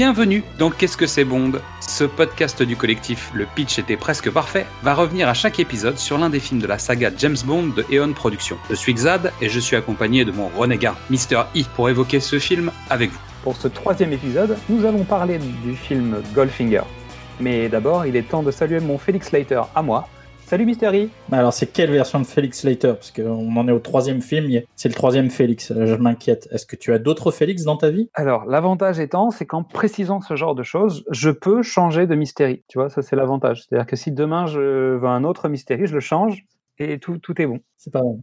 Bienvenue dans Qu'est-ce que c'est Bond? Ce podcast du collectif Le Pitch était presque parfait va revenir à chaque épisode sur l'un des films de la saga James Bond de Eon Productions. Je suis Xad et je suis accompagné de mon renégat Mr. E pour évoquer ce film avec vous. Pour ce troisième épisode, nous allons parler du film Goldfinger. Mais d'abord, il est temps de saluer mon Félix Leiter à moi, Salut Mystery Alors c'est quelle version de Félix Slater Parce qu'on en est au troisième film, c'est le troisième Félix, je m'inquiète. Est-ce que tu as d'autres Félix dans ta vie? Alors l'avantage étant, c'est qu'en précisant ce genre de choses, je peux changer de Mystery. Tu vois, ça c'est l'avantage. C'est-à-dire que si demain je veux un autre Mystery, je le change et tout, tout est bon. C'est pas mal.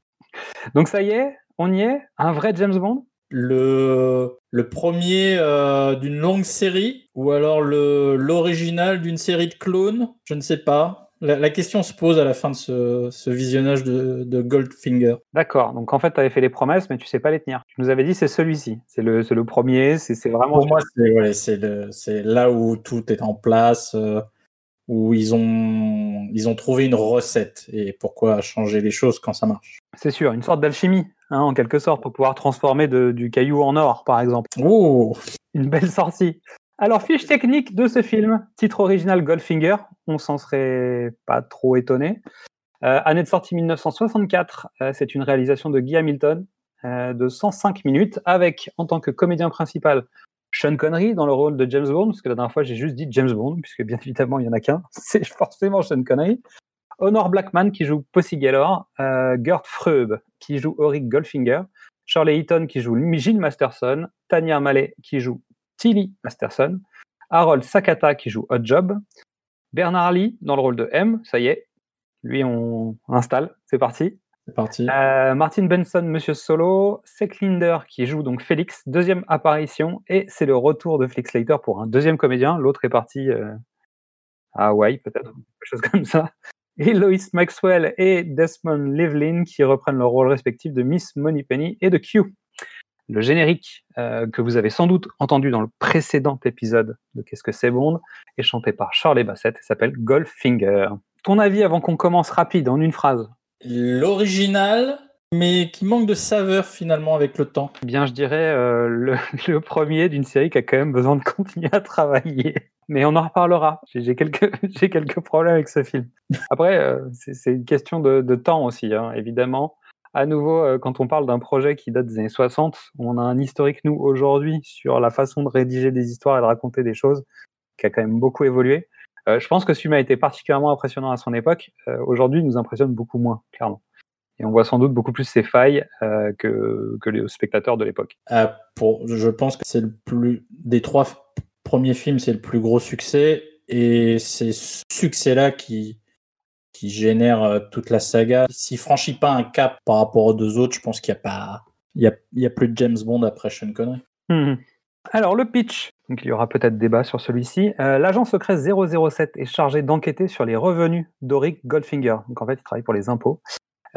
Donc ça y est, on y est? Un vrai James Bond? Le, le premier euh, d'une longue série ou alors l'original d'une série de clones, je ne sais pas. La, question se pose à la fin de ce, visionnage de, Goldfinger. D'accord, donc en fait, tu avais fait les promesses, mais tu sais pas les tenir. Tu nous avais dit c'est celui-ci, c'est le, le, premier, c'est vraiment. Pour moi, c'est là où tout est en place, euh, où ils ont, ils ont trouvé une recette. Et pourquoi changer les choses quand ça marche C'est sûr, une sorte d'alchimie, hein, en quelque sorte, pour pouvoir transformer du caillou en or, par exemple. Oh Une belle sortie. Alors, fiche technique de ce film, titre original Goldfinger, on s'en serait pas trop étonné. Euh, année de sortie 1964, euh, c'est une réalisation de Guy Hamilton euh, de 105 minutes avec en tant que comédien principal Sean Connery dans le rôle de James Bond, parce que la dernière fois j'ai juste dit James Bond, puisque bien évidemment il y en a qu'un, c'est forcément Sean Connery. Honor Blackman qui joue Pussy Galore, Gert Freub qui joue Auric Goldfinger, Charlie Eaton qui joue Gene Masterson, Tanya Mallet qui joue Tilly Masterson, Harold Sakata qui joue Hot Job, Bernard Lee dans le rôle de M, ça y est, lui on installe, c'est parti. C'est parti. Euh, Martin Benson, Monsieur Solo, Linder qui joue donc Félix, deuxième apparition, et c'est le retour de Flix Slater pour un deuxième comédien. L'autre est parti euh, à Hawaï, peut-être, quelque chose comme ça. Et Lois Maxwell et Desmond Livlin qui reprennent leur rôle respectif de Miss Moneypenny et de Q. Le générique euh, que vous avez sans doute entendu dans le précédent épisode de Qu'est-ce que c'est Bond est chanté par Charlie Bassett et s'appelle Goldfinger. Ton avis avant qu'on commence rapide, en une phrase? L'original, mais qui manque de saveur finalement avec le temps. Eh bien, je dirais euh, le, premier d'une série qui a quand même besoin de continuer à travailler. Mais on en reparlera. J'ai quelques, quelques problèmes avec ce film. Après, euh, c'est une question de, temps aussi, hein, évidemment à nouveau, euh, quand on parle d'un projet qui date des années 60, on a un historique, nous, aujourd'hui, sur la façon de rédiger des histoires et de raconter des choses qui a quand même beaucoup évolué. Euh, je pense que ce film a été particulièrement impressionnant à son époque. Euh, aujourd'hui, il nous impressionne beaucoup moins, clairement. Et on voit sans doute beaucoup plus ses failles que, les spectateurs de l'époque. je pense que c'est le plus des trois premiers films, c'est le plus gros succès. Et c'est ce succès-là qui, qui génère euh, toute la saga. S'il franchit pas un cap par rapport aux deux autres, je pense qu'il n'y a pas, il y a, il y a, plus de James Bond après Sean Connery. Hmm. Alors le pitch, il y aura peut-être débat sur celui-ci. Euh, l'agent secret 007 est chargé d'enquêter sur les revenus d'Auric Goldfinger. Donc en fait, il travaille pour les impôts.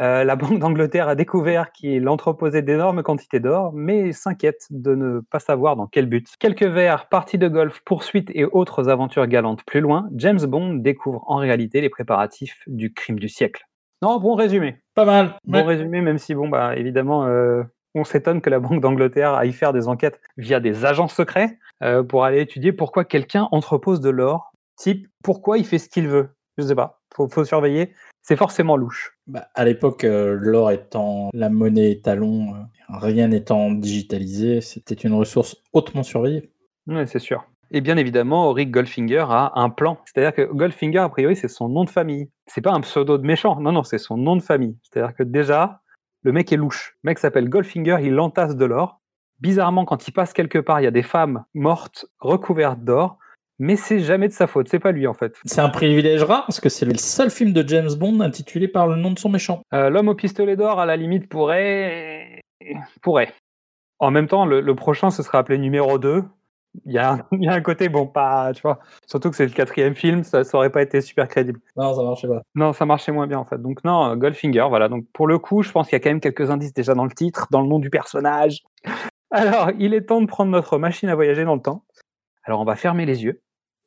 Euh, la Banque d'Angleterre a découvert qu'il entreposait d'énormes quantités d'or, mais s'inquiète de ne pas savoir dans quel but. Quelques verres, parties de golf, poursuites et autres aventures galantes plus loin, James Bond découvre en réalité les préparatifs du crime du siècle. Non, bon résumé. Pas mal. Bon résumé, même si, bon, bah, évidemment, euh, on s'étonne que la Banque d'Angleterre aille faire des enquêtes via des agents secrets euh, pour aller étudier pourquoi quelqu'un entrepose de l'or. Type, pourquoi il fait ce qu'il veut? Je sais pas. Faut, faut surveiller c'est forcément louche. Bah, à l'époque, euh, l'or étant la monnaie étalon, euh, rien n'étant digitalisé, c'était une ressource hautement surveillée. Oui, c'est sûr. Et bien évidemment, Rick Goldfinger a un plan. C'est-à-dire que Goldfinger, a priori, c'est son nom de famille. C'est pas un pseudo de méchant. Non, non, c'est son nom de famille. C'est-à-dire que déjà, le mec est louche. Le mec s'appelle Goldfinger, il entasse de l'or. Bizarrement, quand il passe quelque part, il y a des femmes mortes recouvertes d'or mais c'est jamais de sa faute, c'est pas lui en fait. C'est un privilège rare parce que c'est le seul film de James Bond intitulé par le nom de son méchant. Euh, l'homme au pistolet d'or, à la limite, pourrait. pourrait. En même temps, le, prochain, ce serait appelé numéro 2. Il y, a un, il y, a un côté, bon, pas. Tu vois, surtout que c'est le quatrième film, ça, ça aurait pas été super crédible. Non, ça marchait pas. Non, ça marchait moins bien en fait. Donc, non, Goldfinger, voilà. Donc, pour le coup, je pense qu'il y a quand même quelques indices déjà dans le titre, dans le nom du personnage. Alors, il est temps de prendre notre machine à voyager dans le temps. Alors, on va fermer les yeux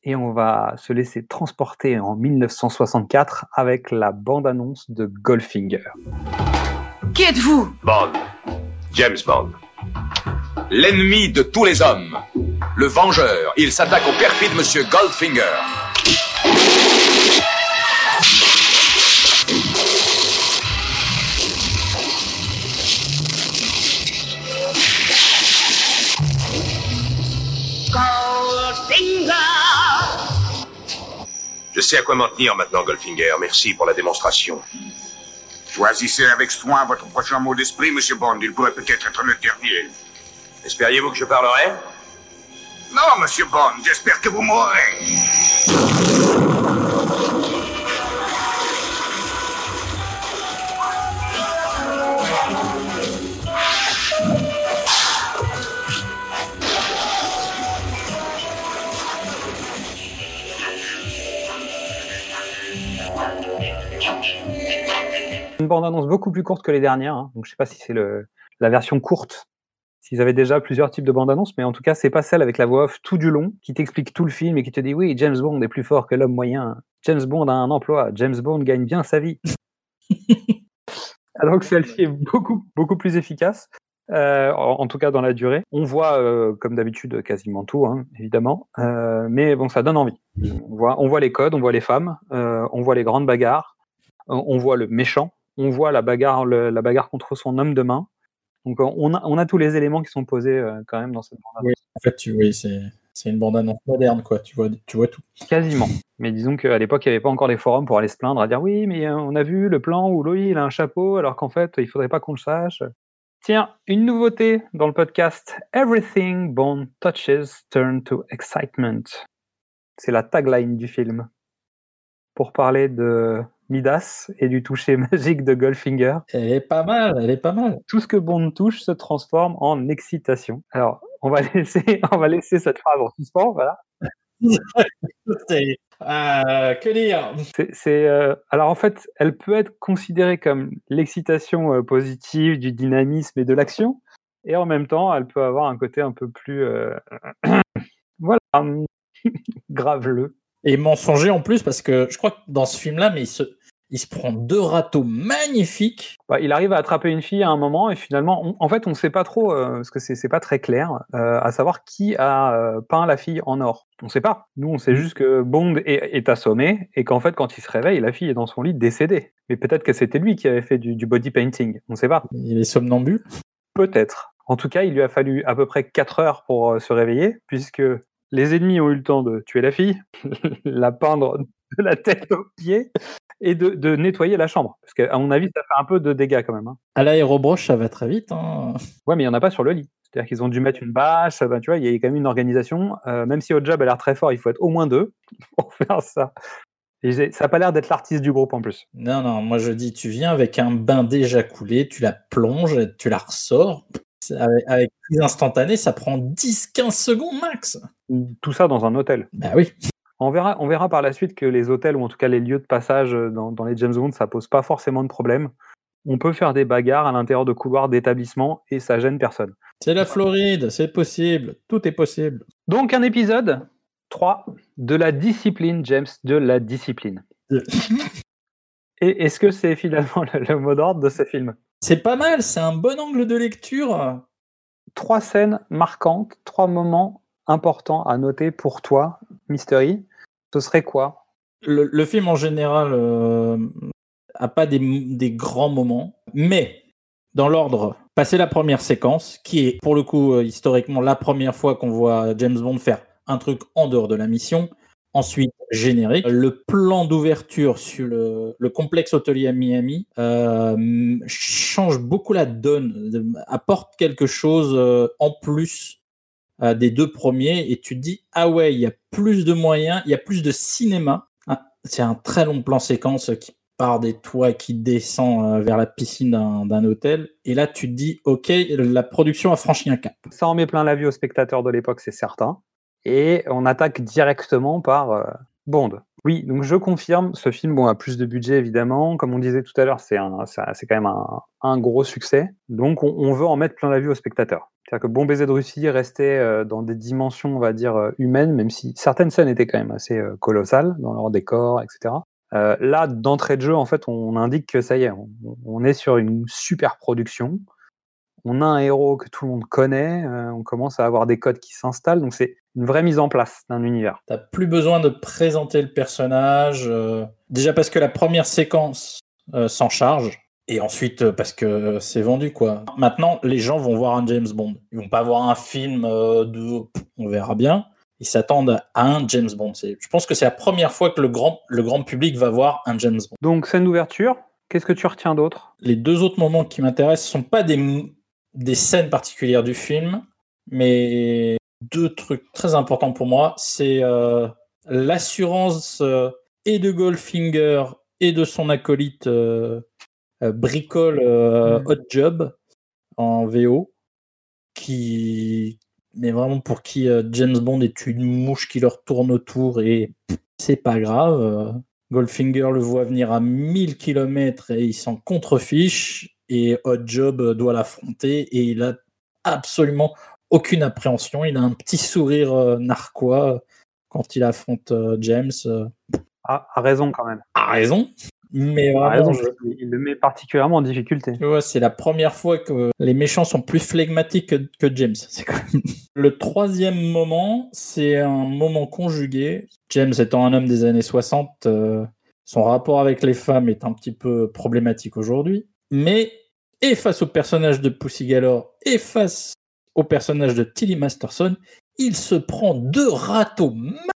et on va se laisser transporter en 1964 avec la bande-annonce de Goldfinger. Qui êtes-vous? Bond. James Bond. l'ennemi de tous les hommes, le vengeur. Il s'attaque au perfide Monsieur Goldfinger. Je sais à quoi m'en tenir maintenant, Goldfinger. Merci pour la démonstration. Choisissez avec soin votre prochain mot d'esprit, Monsieur Bond. Il pourrait peut-être être le dernier. Espériez-vous que je parlerai? Non, Monsieur Bond, j'espère que vous mourrez. Une bande-annonce beaucoup plus courte que les dernières, hein. donc je sais pas si c'est la version courte, s'ils avaient déjà plusieurs types de bandes-annonces, mais en tout cas, c'est pas celle avec la voix off tout du long, qui t'explique tout le film et qui te dit oui, James Bond est plus fort que l'homme moyen, James Bond a un emploi, James Bond gagne bien sa vie. Alors que celle-ci est beaucoup, beaucoup plus efficace. Euh, en, en tout cas dans la durée. On voit, euh, comme d'habitude, quasiment tout, hein, évidemment, Euh, mais bon, ça donne envie. On voit, on voit les codes, on voit les femmes, on voit les grandes bagarres, on on voit le méchant, on voit la bagarre, le- la bagarre contre son homme de main. Donc on a, on a tous les éléments qui sont posés euh, quand même dans cette bande Oui, en fait, tu, oui, c'est une bande-annonce moderne, quoi. Tu vois, tu vois tout. Quasiment. Mais disons qu'à l'époque, il n'y avait pas encore des forums pour aller se plaindre, à dire oui, mais euh, on a vu le plan où Loïc il a un chapeau, alors qu'en fait, il faudrait pas qu'on le sache. Tiens, une nouveauté dans le podcast Everything Bond Touches Turn to Excitement. C'est la tagline du film. Pour parler de Midas et du toucher magique de Goldfinger. Elle est pas mal, elle est pas mal. Tout ce que Bond touche se transforme en excitation. Alors, on va laisser, on va laisser cette phrase en suspens, voilà. Euh, que dire? C'est, euh, alors en fait, elle peut être considérée comme l'excitation euh, positive, du dynamisme et de l'action, et en même temps, elle peut avoir un côté un peu plus, voilà, graveleux. Et mensonger en plus, parce que je crois que dans ce film-là, mais il se, il se prend deux râteaux magnifiques. Bah, il arrive à attraper une fille à un moment, et finalement, on- en fait, on ne sait pas trop, euh, parce que c'est, pas très clair, euh, à savoir qui a euh, peint la fille en or. On ne sait pas. Nous, on sait juste que Bond est, est assommé, et qu'en fait, quand il se réveille, la fille est dans son lit décédée. Mais peut-être que c'était lui qui avait fait du, du body painting. On ne sait pas. Il est somnambule. Peut-être. En tout cas, il lui a fallu à peu près 4 heures pour se réveiller, puisque les ennemis ont eu le temps de tuer la fille, la peindre de la tête aux pieds, et de, de nettoyer la chambre. Parce qu'à mon avis, ça fait un peu de dégâts quand même. hein. À l'aérobroche, ça va très vite. hein. Ouais, mais il n'y en a pas sur le lit. C'est-à-dire qu'ils ont dû mettre une bâche, ben, tu vois, il y a quand même une organisation. Euh, même si Oddjob a l'air très fort, il faut être au moins deux pour faire ça. Et ça n'a pas l'air d'être l'artiste du groupe en plus. Non, non, moi je dis, tu viens avec un bain déjà coulé, tu la plonges, tu la ressors. Avec, avec prise instantanée, ça prend 10-15 secondes max. Tout ça dans un hôtel. Bah oui. On verra, on verra par la suite que les hôtels, ou en tout cas les lieux de passage euh, dans, dans les James Bond, ça pose pas forcément de problème. On peut faire des bagarres à l'intérieur de couloirs d'établissements et ça gêne personne. C'est la Floride, c'est possible, tout est possible. Donc un épisode 3 de la discipline, James, de la discipline. Et est-ce que c'est finalement le, le mot d'ordre de ce film? C'est pas mal, c'est un bon angle de lecture. Trois scènes marquantes, trois moments importants à noter pour toi, Mystery. Ce serait quoi? Le, le film en général euh, a pas des, des grands moments, mais dans l'ordre, passer la première séquence, qui est pour le coup euh, historiquement la première fois qu'on voit James Bond faire un truc en dehors de la mission. Ensuite, générique. Le plan d'ouverture sur le, le complexe hôtelier à Miami euh, change beaucoup la donne, apporte quelque chose euh, en plus euh, des deux premiers, et tu te dis, ah ouais, il y a plus de moyens, il y a plus de cinéma. Ah, C'est un très long plan séquence qui part des toits et qui descend vers la piscine d'un hôtel. Et là, tu te dis, ok, la production a franchi un cap. Ça en met plein la vue aux spectateurs de l'époque, c'est certain. Et on attaque directement par euh, Bond. Oui, donc je confirme, ce film a plus de budget évidemment. Comme on disait tout à l'heure, c'est quand même un, gros succès. Donc on, veut en mettre plein la vue aux spectateurs. C'est-à-dire que Bon Baiser de Russie restait euh, dans des dimensions, on va dire, euh, humaines, même si certaines scènes étaient quand même assez colossales dans leur décor, etc. Là, d'entrée de jeu, en fait, on indique que ça y est, on, on est sur une super production. On a un héros que tout le monde connaît, euh, on commence à avoir des codes qui s'installent, donc c'est une vraie mise en place d'un univers. T'as plus besoin de présenter le personnage, euh, déjà parce que la première séquence euh, s'en charge, et ensuite parce que c'est vendu quoi. Maintenant, les gens vont voir un James Bond. Ils vont pas voir un film de, on verra bien. Ils s'attendent à un James Bond. Je pense que c'est la première fois que le grand, le grand public va voir un James Bond. Donc scène d'ouverture, qu'est-ce que tu retiens d'autre? Les deux autres moments qui m'intéressent sont pas des, des scènes particulières du film, mais deux trucs très importants pour moi. C'est euh, l'assurance euh, et de Goldfinger et de son acolyte euh, Bricole Mhm. Hot Job en VO, qui mais vraiment pour qui James Bond est une mouche qui leur tourne autour et c'est pas grave. Goldfinger le voit venir à 1000 km et il s'en contrefiche et Hot Job doit l'affronter et il a absolument aucune appréhension. Il a un petit sourire euh, narquois euh, quand il affronte euh, James. Ah, a raison quand même. a raison, mais vraiment, raison, je- il le met particulièrement en difficulté. c'est la première fois que les méchants sont plus flegmatiques que, que James. C'est quand même- Le troisième moment, c'est un moment conjugué. James étant un homme des années 60, euh, son rapport avec les femmes est un petit peu problématique aujourd'hui. Mais, et face au personnage de Pussy Galore, et face au personnage de Tilly Masterson, il se prend deux râteaux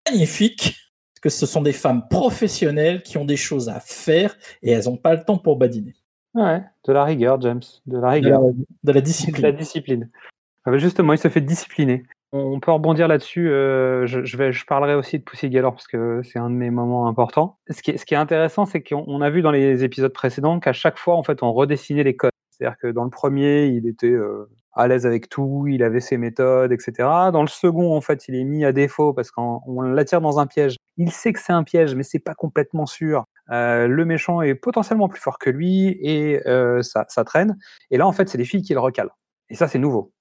magnifiques. Parce que ce sont des femmes professionnelles qui ont des choses à faire et elles n'ont pas le temps pour badiner. Ouais, de la rigueur, James, de la rigueur. de la De la discipline. discipline. Ah bah justement, il se fait discipliner. On peut rebondir là-dessus. euh, je, je vais, je parlerai aussi de Pussy Galore parce que c'est un de mes moments importants. Ce qui est, ce qui est intéressant, c'est qu'on on a vu dans les épisodes précédents qu'à chaque fois, en fait, on redessinait les codes. C'est-à-dire que dans le premier, il était euh, à l'aise avec tout, il avait ses méthodes, etc. Dans le second, en fait, il est mis à défaut parce qu'on on l'attire dans un piège. Il sait que c'est un piège, mais c'est pas complètement sûr. Euh, le méchant est potentiellement plus fort que lui et euh, ça, traîne. Et là, en fait, c'est les filles qui le recalent. Et ça, c'est nouveau.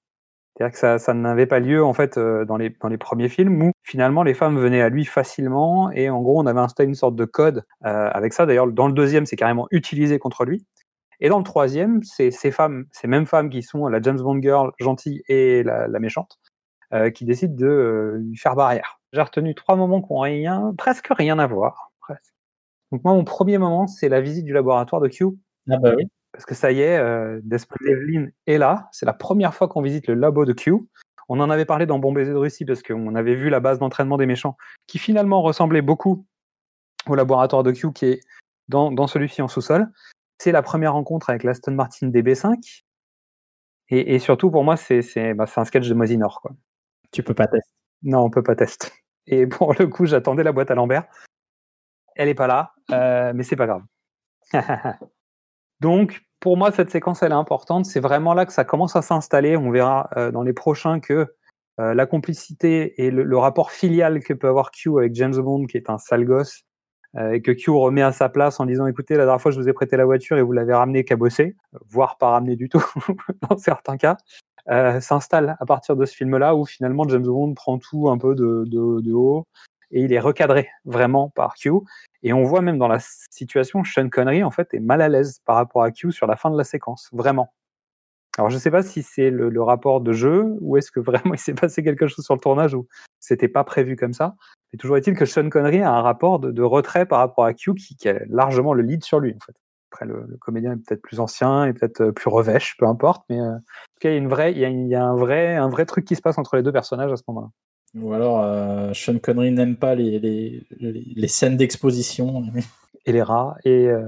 C'est-à-dire que ça, n'avait pas lieu en fait dans les, premiers films où finalement les femmes venaient à lui facilement et en gros on avait installé une sorte de code avec ça. D'ailleurs dans le deuxième c'est carrément utilisé contre lui. Et dans le troisième c'est ces femmes, ces mêmes femmes qui sont la James Bond girl gentille et la, la méchante euh, qui décident de euh, lui faire barrière. J'ai retenu trois moments qui ont rien, presque rien à voir. presque. Donc moi mon premier moment c'est la visite du laboratoire de Q Ah bah oui. parce que ça y est, euh, Desmond Devlin est là. C'est la première fois qu'on visite le labo de Q. On en avait parlé dans Bon baiser de Russie parce qu'on avait vu la base d'entraînement des méchants qui finalement ressemblait beaucoup au laboratoire de Q qui est dans, dans celui-ci en sous-sol. C'est la première rencontre avec l'Aston Martin DB5. Et, et surtout, pour moi, c'est bah, c'est un sketch de Mosinor. Quoi. Tu peux pas tester. Non, on peut pas tester. Et pour le coup, j'attendais la boîte à Lambert. Elle est pas là, euh, mais c'est pas grave. Donc, pour moi, cette séquence, elle est importante. C'est vraiment là que ça commence à s'installer. On verra euh, dans les prochains que euh, la complicité et le, le rapport filial que peut avoir Q avec James Bond, qui est un sale gosse, et que Q remet à sa place en disant écoutez, la dernière fois, je vous ai prêté la voiture et vous l'avez ramené cabossé, voire pas ramené du tout dans certains cas, euh, s'installe à partir de ce film-là où finalement James Bond prend tout un peu de, haut et il est recadré vraiment par Q. Et on voit même dans la situation, Sean Connery en fait est mal à l'aise par rapport à Q sur la fin de la séquence, vraiment. Alors je sais pas si c'est le, le rapport de jeu ou est-ce que vraiment il s'est passé quelque chose sur le tournage où c'était pas prévu comme ça. Mais toujours est-il que Sean Connery a un rapport de, de retrait par rapport à Q qui, qui a largement le lead sur lui en fait. Après le, le comédien est peut-être plus ancien et peut-être euh, plus revêche, peu importe, mais euh, en tout cas il y a une vraie, il y a, il y a un vrai, un vrai truc qui se passe entre les deux personnages à ce moment-là. Ou alors, euh, Sean Connery n'aime pas les, les, les, les scènes d'exposition. et les rats et, euh,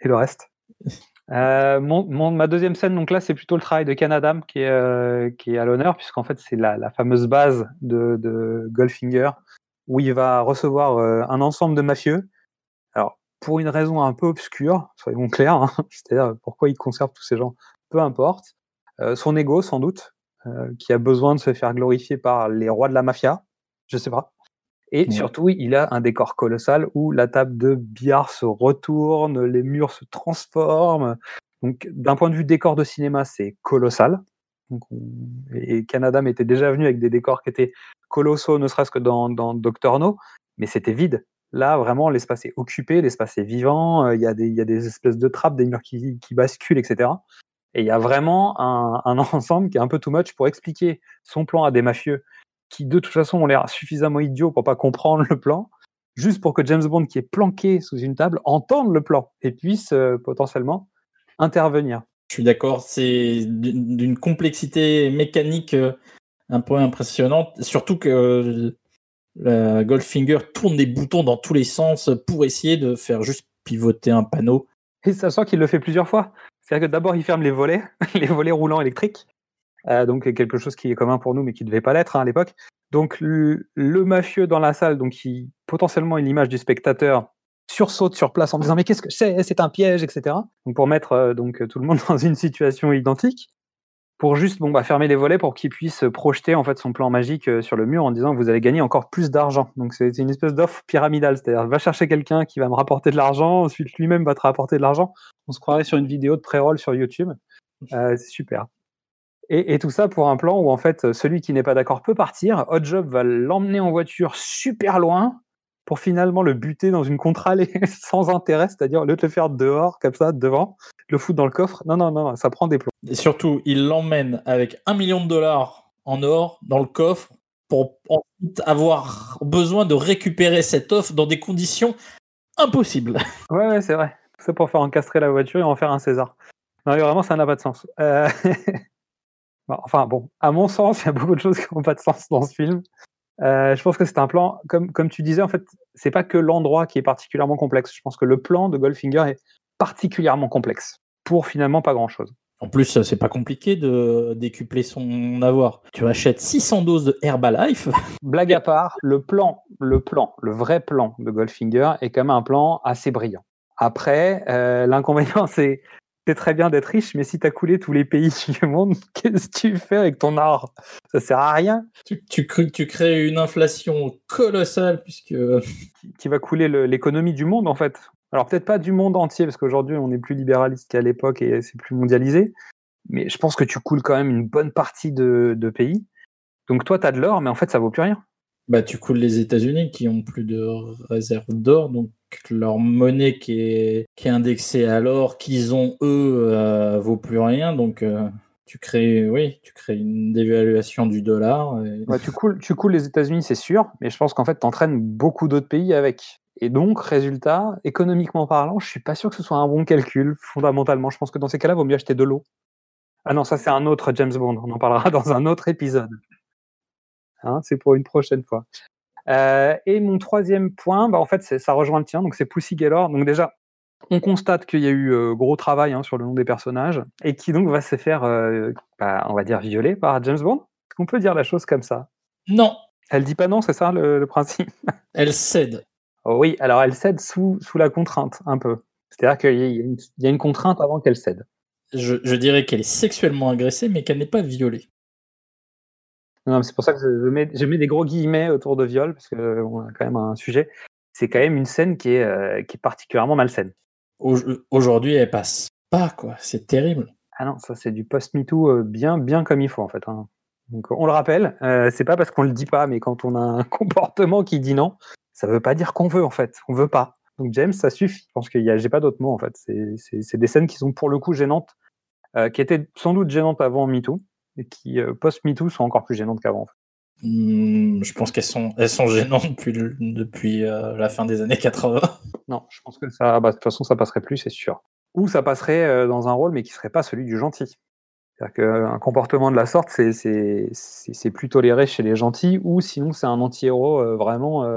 et le reste. Euh, mon, mon- ma deuxième scène, donc là, c'est plutôt le travail de Canadam qui est, euh, qui est à l'honneur, puisqu'en fait, c'est la, la fameuse base de, de Goldfinger, où il va recevoir euh, un ensemble de mafieux. Alors, pour une raison un peu obscure, soyons clairs, hein, c'est-à-dire pourquoi il conserve tous ces gens, peu importe. Euh, son ego, sans doute, euh, qui a besoin de se faire glorifier par les rois de la mafia, je sais pas. Et Ouais. surtout, il a un décor colossal où la table de billard se retourne, les murs se transforment. Donc, d'un point de vue décor de cinéma, c'est colossal. Et Canada était déjà venu avec des décors qui étaient colossaux, ne serait-ce que dans, Doctor No, mais c'était vide. Là, vraiment, l'espace est occupé, l'espace est vivant, euh, il y, a des- espèces de trappes, des murs qui, basculent, etc. Et il y a vraiment un, un ensemble qui est un peu too much pour expliquer son plan à des mafieux qui, de toute façon, ont l'air suffisamment idiots pour pas comprendre le plan, juste pour que James Bond, qui est planqué sous une table, entende le plan et puisse euh, potentiellement intervenir. Je suis d'accord, c'est d'une complexité mécanique euh, un peu impressionnante, surtout que euh, Goldfinger tourne des boutons dans tous les sens pour essayer de faire juste pivoter un panneau. Et sachant qu'il le fait plusieurs fois. C'est-à-dire que d'abord, il ferme les volets, les volets roulants électriques. Euh, donc, quelque chose qui est commun pour nous, mais qui ne devait pas l'être hein, à l'époque. Donc, le, le mafieux dans la salle, donc qui potentiellement est l'image du spectateur, sursaute sur place en disant Mais qu'est-ce que c'est? C'est un piège, etc. Donc, pour mettre euh, donc, tout le monde dans une situation identique. Pour juste bon, bah, fermer les volets pour qu'il puisse projeter en fait son plan magique euh, sur le mur en disant Vous allez gagner encore plus d'argent. Donc, c'est une espèce d'offre pyramidale. C'est-à-dire, va chercher quelqu'un qui va me rapporter de l'argent, ensuite lui-même va te rapporter de l'argent. On se croirait sur une vidéo de pré-roll sur YouTube. Euh, c'est super. Et, et tout ça pour un plan où en fait celui qui n'est pas d'accord peut partir. Hot Job va l'emmener en voiture super loin pour finalement le buter dans une contre-allée sans intérêt, c'est-à-dire au lieu de le faire dehors comme ça devant, le foutre dans le coffre. Non non non, ça prend des plombs. Et surtout, il l'emmène avec un million de dollars en or dans le coffre pour ensuite avoir besoin de récupérer cette offre dans des conditions impossibles. Ouais ouais c'est vrai. Tout ça pour faire encastrer la voiture et en faire un César. Non mais vraiment ça n'a pas de sens. Euh, Enfin bon, à mon sens, il y a beaucoup de choses qui n'ont pas de sens dans ce film. Euh, je pense que c'est un plan, comme, comme tu disais, en fait, c'est pas que l'endroit qui est particulièrement complexe. Je pense que le plan de Goldfinger est particulièrement complexe pour finalement pas grand chose. En plus, c'est pas compliqué de décupler son avoir. Tu achètes 600 doses de Herbalife. Blague à part, le plan, le plan, le vrai plan de Goldfinger est quand même un plan assez brillant. Après, euh, l'inconvénient, c'est c'est très bien d'être riche, mais si tu as coulé tous les pays du monde, qu'est-ce que tu fais avec ton or? Ça sert à rien. Tu, tu, crées- tu crées une inflation colossale puisque Qui va couler le- l'économie du monde, en fait. Alors peut-être pas du monde entier, parce qu'aujourd'hui, on est plus libéraliste qu'à l'époque et c'est plus mondialisé. Mais je pense que tu coules quand même une bonne partie de, de pays. Donc toi, tu as de l'or, mais en fait, ça vaut plus rien. bah, tu coules les États-Unis qui ont plus de réserves d'or, donc leur monnaie qui est, qui est indexée à l'or qu'ils ont eux euh, vaut plus rien, donc euh, tu crées, oui, tu crées une dévaluation du dollar. tu, coules, tu coules les États-Unis, c'est sûr, mais je pense qu'en fait, tu entraînes beaucoup d'autres pays avec. Et donc, résultat, économiquement parlant, je suis pas sûr que ce soit un bon calcul, fondamentalement. Je pense que dans ces cas-là, vaut mieux acheter de l'eau. Ah non, ça, c'est un autre James Bond. On en parlera dans un autre épisode. Hein, c'est pour une prochaine fois. Euh, et mon troisième point, bah, en fait, ça rejoint le tien, donc c'est Pussy Galore. Donc déjà, on constate qu'il y a eu euh, gros travail hein, sur le nom des personnages, et qui donc va se faire, euh, bah, on va dire, violer par James Bond. Est-ce qu'on peut dire la chose comme ça? Non, elle dit pas non, c'est ça le, le principe? Elle cède. Oh Oui, alors elle cède sous, sous la contrainte, un peu. C'est-à-dire qu'il y, a une- il y a une contrainte avant qu'elle cède. Je, je dirais qu'elle est sexuellement agressée, mais qu'elle n'est pas violée. Non, C'est pour ça que je, mets, je mets des gros guillemets autour de viol, parce qu'on a quand même un sujet. C'est quand même une scène qui est, euh, qui est particulièrement malsaine. Au- Aujourd'hui, elle passe pas, quoi. C'est terrible. Ah non, ça c'est du post-MeToo euh, bien, bien comme il faut en fait. hein. Donc on le rappelle, euh, c'est pas parce qu'on le dit pas, mais quand on a un comportement qui dit non, ça veut pas dire qu'on veut en fait. On veut pas. Donc James, ça suffit. Je pense qu'il y a, j'ai pas d'autres mots en fait. C'est, des scènes qui sont pour le coup gênantes, euh, qui étaient sans doute gênantes avant MeToo et qui euh, post-MeToo sont encore plus gênantes qu'avant. en fait. Hmm, je pense qu'elles sont, elles sont gênantes depuis, le- depuis euh, la fin des années 80. Non, je pense que ça, bah, de toute façon, ça passerait plus, c'est sûr. Ou ça passerait euh, dans un rôle, mais qui serait pas celui du gentil. C'est-à-dire qu'un comportement de la sorte, c'est, c'est, c'est, c'est plus toléré chez les gentils, ou sinon c'est un anti-héros euh, vraiment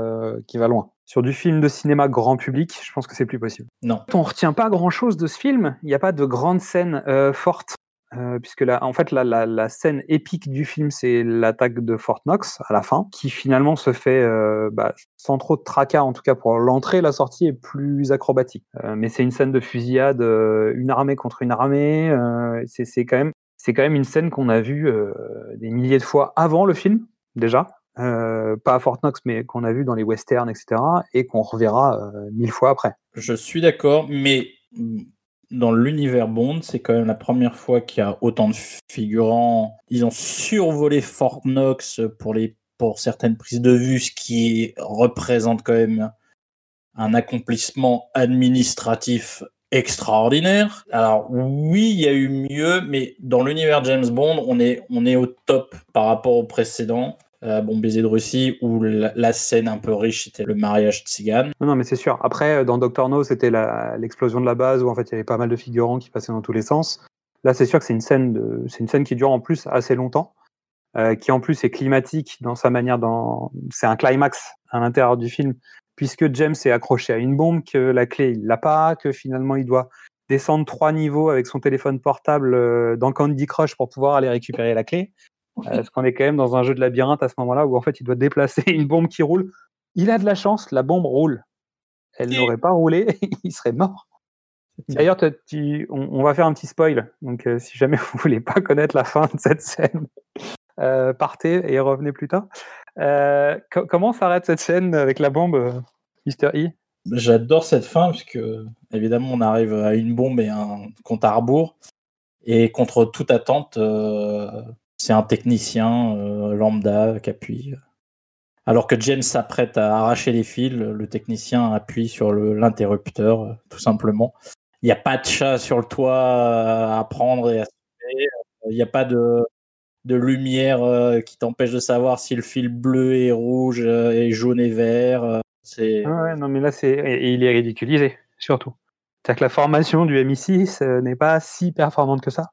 qui va loin. Sur du film de cinéma grand public, je pense que c'est plus possible. Non. On retient pas grand-chose de ce film. Il n'y a pas de grande scène forte, euh, puisque là, en fait, la, scène épique du film, c'est l'attaque de Fort Knox à la fin, qui finalement se fait euh, bah, sans trop de tracas, en tout cas pour l'entrée, la sortie est plus acrobatique. Euh, mais c'est une scène de fusillade, une armée contre une armée. c'est quand même, c'est quand même une scène qu'on a vue des milliers de fois avant le film déjà. Pas à Fort Knox, mais qu'on a vu dans les westerns, etc., et qu'on reverra mille fois après. Je suis d'accord, mais mm, dans l'univers Bond, c'est quand même la première fois qu'il y a autant de figurants. Ils ont survolé Fort Knox pour, les, pour certaines prises de vue, ce qui représente quand même un accomplissement administratif extraordinaire. Alors oui, il y a eu mieux, mais dans l'univers James Bond, on est, on est au top par rapport au précédent. Euh, bon baiser de Russie où la, scène un peu riche c'était le mariage tzigane. Non, non, mais c'est sûr. Après, dans Doctor No, c'était l'explosion de la base où en fait il y avait pas mal de figurants qui passaient dans tous les sens. Là, c'est sûr que c'est une scène, une scène qui dure en plus assez longtemps, euh, qui en plus est climatique dans sa manière. Dans... C'est un climax à l'intérieur du film, puisque James est accroché à une bombe, que la clé il l'a pas, que finalement il doit descendre trois niveaux avec son téléphone portable euh, dans Candy Crush pour pouvoir aller récupérer la clé. Euh, parce qu'on est quand même dans un jeu de labyrinthe à ce moment-là où en fait il doit déplacer une bombe qui roule. Il a de la chance, la bombe roule. Elle n'aurait pas roulé, il serait mort. D'ailleurs, on, on va faire un petit spoil. Donc, euh, si jamais vous voulez pas connaître la fin de cette scène, euh, partez et revenez plus tard. Euh, co- comment s'arrête cette scène avec la bombe, Mister E? J'adore cette fin puisque évidemment on arrive à une bombe et un compte à rebours et contre toute attente, c'est un technicien euh, lambda qui appuie. Alors que James s'apprête à arracher les fils, le technicien appuie sur l'interrupteur, tout simplement. Il n'y a pas de chat sur le toit euh, à prendre et à. Il n'y a pas de, lumière euh, qui t'empêche de savoir si le fil bleu est rouge et jaune et vert. C'est non, mais là, c'est et, et il est ridiculisé, surtout. C'est-à-dire que la formation du MI6 euh, n'est pas si performante que ça.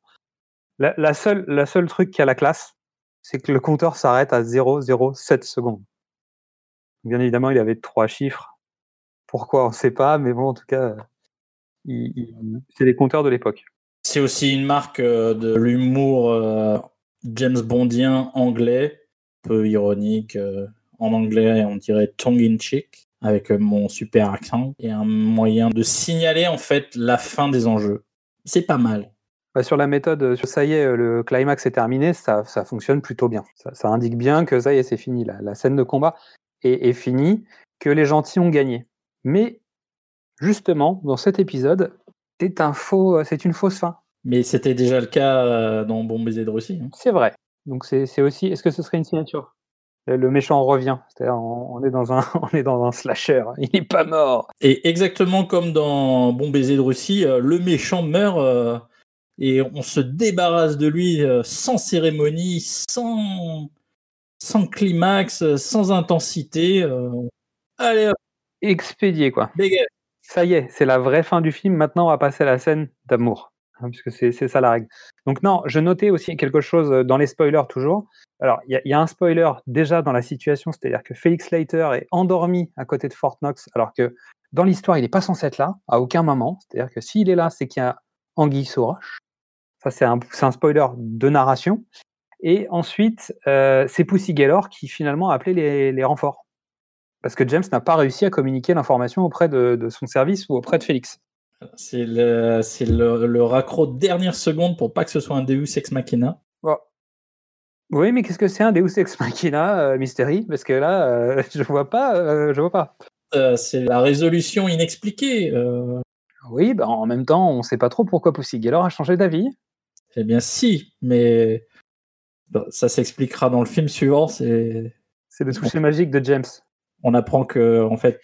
La, seule, la seule truc qui a la classe, c'est que le compteur s'arrête à 0,07 secondes. Bien évidemment, il avait trois chiffres. Pourquoi, on ne sait pas, mais bon, en tout cas, euh, c'est les compteurs de l'époque. C'est aussi une marque euh, de l'humour euh, James Bondien anglais, peu ironique. en anglais, on dirait tongue in cheek, avec mon super accent, et un moyen de signaler en fait la fin des enjeux. C'est pas mal. Bah, sur la méthode, euh, sur ça y est, euh, le climax est terminé, ça, ça fonctionne plutôt bien. Ça, ça indique bien que ça y est, c'est fini. La, la scène de combat est, est finie, que les gentils ont gagné. Mais justement, dans cet épisode, c'est un faux, euh, c'est une fausse fin. Mais c'était déjà le cas dans Bon baiser de Russie. hein. C'est vrai. Donc c'est aussi. Est-ce que ce serait une signature? Le méchant revient. C'est-à-dire, on, est dans un, on est dans un slasher. Il n'est pas mort. Et exactement comme dans Bon baiser de Russie, le méchant meurt et on se débarrasse de lui euh, sans cérémonie, sans, sans climax, sans intensité. euh. Allez, hop, Expédié quoi. dégage. Ça y est, c'est la vraie fin du film. Maintenant, on va passer à la scène d'amour, hein, puisque c'est ça la règle. Donc non, je notais aussi quelque chose euh, dans les spoilers toujours. Alors, il y, a- il y a un spoiler déjà dans la situation, c'est-à-dire que Felix Leiter est endormi à côté de Fort Knox, alors que dans l'histoire, il n'est pas censé être là, à aucun moment. C'est-à-dire que s'il est là, c'est qu'il y a Anguille sous roche. Ça, c'est un, spoiler de narration. Et ensuite, euh, c'est Pussy Gaylor qui finalement a appelé les, les renforts. Parce que James n'a pas réussi à communiquer l'information auprès de, de son service ou auprès de Félix. C'est le, le, le raccro de dernière seconde pour pas que ce soit un Deus ex machina. Oui, mais qu'est-ce que c'est un Deus Ex Machina, euh, Mystery? Parce que là, euh, je vois pas, euh, je vois pas. C'est la résolution inexpliquée. Oui, bah, en même temps, on sait pas trop pourquoi Pussy Gaylor a changé d'avis. Eh bien, si, mais bon, ça s'expliquera dans le film suivant. C'est C'est le toucher magique de James. on apprend que en fait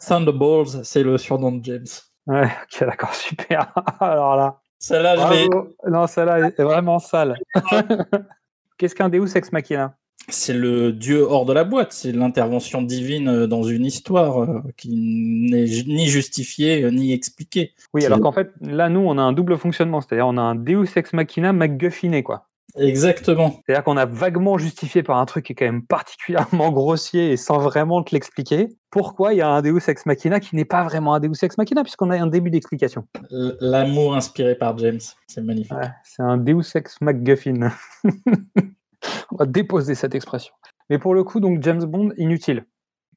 Thunderbolts c'est le surnom de James. Ouais, ok, d'accord, super. Alors là, Celle-là, je. Non, celle-là est vraiment sale. Qu'est-ce qu'un Deus Ex Machina? C'est le dieu hors de la boîte. C'est l'intervention divine euh, dans une histoire euh, qui n'est ni justifiée euh, ni expliquée. Oui, alors qu'en fait, là, nous, on a un double fonctionnement, c'est-à-dire on a un Deus Ex Machina McGuffiné, quoi. Exactement. C'est-à-dire qu'on a vaguement justifié par un truc qui est quand même particulièrement grossier et sans vraiment te l'expliquer, pourquoi il y a un Deus Ex Machina qui n'est pas vraiment un Deus Ex Machina, puisqu'on a un début d'explication. L'amour inspiré par James, c'est magnifique. Ouais, c'est un Deus Ex McGuffin. On va déposer cette expression. Mais pour le coup, donc James Bond, inutile,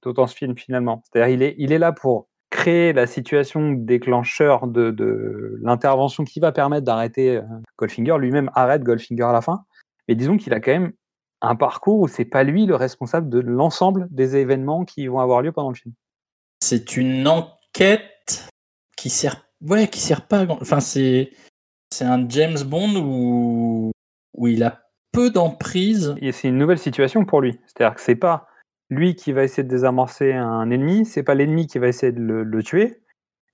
dans ce film finalement. C'est-à-dire il est, il est là pour créer la situation déclencheur de, l'intervention qui va permettre d'arrêter euh, Goldfinger. Lui-même arrête Goldfinger à la fin. Mais disons qu'il a quand même un parcours où c'est pas lui le responsable de l'ensemble des événements qui vont avoir lieu pendant le film. C'est une enquête qui sert, ouais, qui sert pas. Enfin, c'est c'est un James Bond où où il a d'emprise. Et c'est une nouvelle situation pour lui. C'est-à-dire que c'est pas lui qui va essayer de désamorcer un ennemi, c'est pas l'ennemi qui va essayer de le, tuer.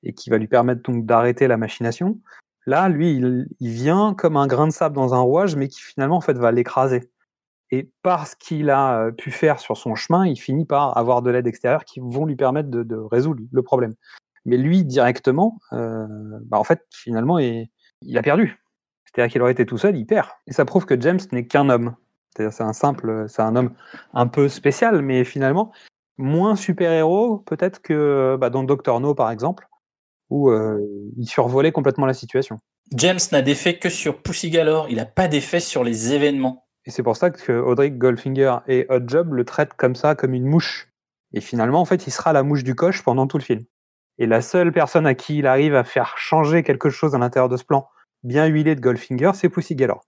et qui va lui permettre donc d'arrêter la machination. Là, lui, il, vient comme un grain de sable dans un rouage, mais qui finalement en fait va l'écraser. Et parce qu'il a euh, pu faire sur son chemin, il finit par avoir de l'aide extérieure qui vont lui permettre de, résoudre le problème. Mais lui, directement, euh, bah, en fait, finalement, il a perdu. C'est-à-dire qu'il aurait été tout seul, il perd. Et ça prouve que James n'est qu'un homme. C'est-à-dire c'est un simple, c'est un homme un peu spécial, mais finalement moins super-héros peut-être que bah, dans Doctor No par exemple, où euh, il survolait complètement la situation. James n'a d'effet que sur Pussy Galore, il n'a pas d'effet sur les événements. Et c'est pour ça que Audric Goldfinger et Hot Job le traitent comme ça, comme une mouche. Et finalement, en fait, il sera la mouche du coche pendant tout le film. Et la seule personne à qui il arrive à faire changer quelque chose à l'intérieur de ce plan bien huilé de Goldfinger, c'est Pussy Galore.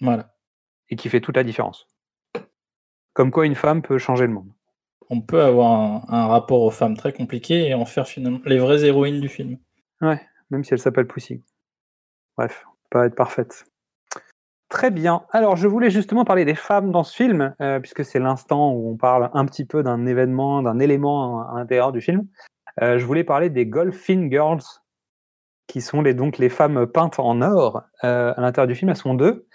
Voilà. Et qui fait toute la différence. Comme quoi une femme peut changer le monde. On peut avoir un, un rapport aux femmes très compliqué et en faire finalement les vraies héroïnes du film. Ouais, même si elle s'appelle Pussy. Bref, pas être parfaite. Très bien. Alors, je voulais justement parler des femmes dans ce film, euh, puisque c'est l'instant où on parle un petit peu d'un événement, d'un élément à l'intérieur du film. Euh, je voulais parler des Golfin Girls, qui sont les, donc les femmes peintes en or euh, à l'intérieur du film. Elles sont deux.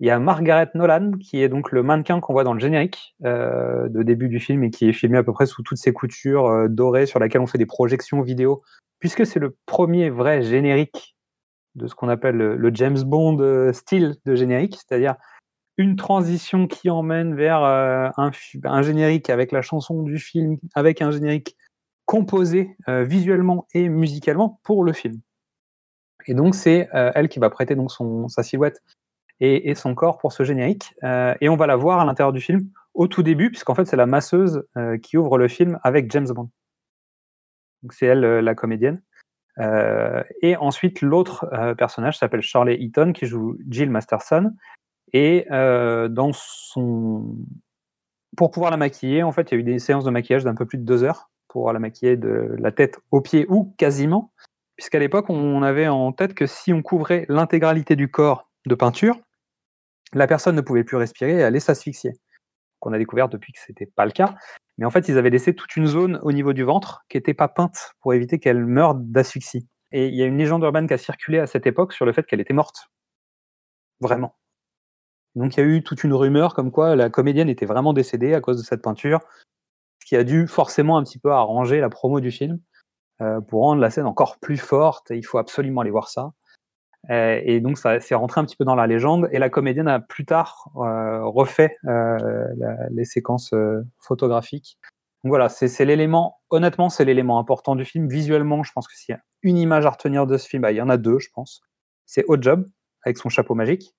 Il y a Margaret Nolan, qui est donc le mannequin qu'on voit dans le générique euh, de début du film et qui est filmé à peu près sous toutes ses coutures euh, dorées sur laquelle on fait des projections vidéo, puisque c'est le premier vrai générique de ce qu'on appelle le, James Bond style de générique, c'est-à-dire une transition qui emmène vers un, générique avec la chanson du film, avec un générique composé visuellement et musicalement pour le film. Et donc c'est euh, elle qui va prêter donc son, sa silhouette et, son corps pour ce générique. Euh, et on va la voir à l'intérieur du film au tout début, puisqu'en fait c'est la masseuse euh, qui ouvre le film avec James Bond. Donc c'est elle la comédienne. Et ensuite l'autre personnage s'appelle Charlie Eaton qui joue Jill Masterson. Et dans son pour pouvoir la maquiller, en fait, il y a eu des séances de maquillage d'un peu plus de deux heures pour la maquiller de la tête aux pieds ou quasiment, puisqu'à l'époque, on avait en tête que si on couvrait l'intégralité du corps de peinture, la personne ne pouvait plus respirer et allait s'asphyxier. Qu'on a découvert depuis que c'était pas le cas. Mais en fait, ils avaient laissé toute une zone au niveau du ventre qui n'était pas peinte pour éviter qu'elle meure d'asphyxie. Et il y a une légende urbaine qui a circulé à cette époque sur le fait qu'elle était morte. Vraiment. Donc il y a eu toute une rumeur comme quoi la comédienne était vraiment décédée à cause de cette peinture, ce qui a dû forcément un petit peu arranger la promo du film euh, pour rendre la scène encore plus forte. Et il faut absolument aller voir ça. Euh, et donc ça s'est rentré un petit peu dans la légende. Et la comédienne a plus tard euh, refait euh, la- les séquences euh, photographiques. Donc voilà, c'est c'est l'élément. Honnêtement, c'est l'élément important du film. Visuellement, je pense que s'il y a une image à retenir de ce film, bah, il y en a deux, je pense. C'est Hot Job avec son chapeau magique.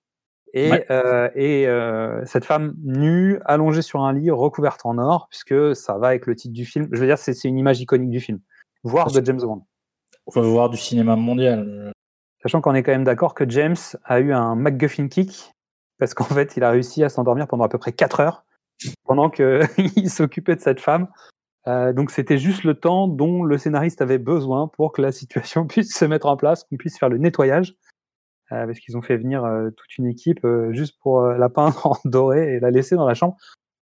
Et, Ouais. euh, et euh, cette femme nue, allongée sur un lit, recouverte en or, puisque ça va avec le titre du film. Je veux dire, c'est c'est une image iconique du film, voire de James Bond. On voir du cinéma mondial. Sachant qu'on est quand même d'accord que James a eu un MacGuffin kick, parce qu'en fait, il a réussi à s'endormir pendant à peu près 4 heures, pendant qu'il s'occupait de cette femme. Euh, donc c'était juste le temps dont le scénariste avait besoin pour que la situation puisse se mettre en place, qu'on puisse faire le nettoyage. Euh, parce qu'ils ont fait venir euh, toute une équipe juste pour la peindre en doré et la laisser dans la chambre,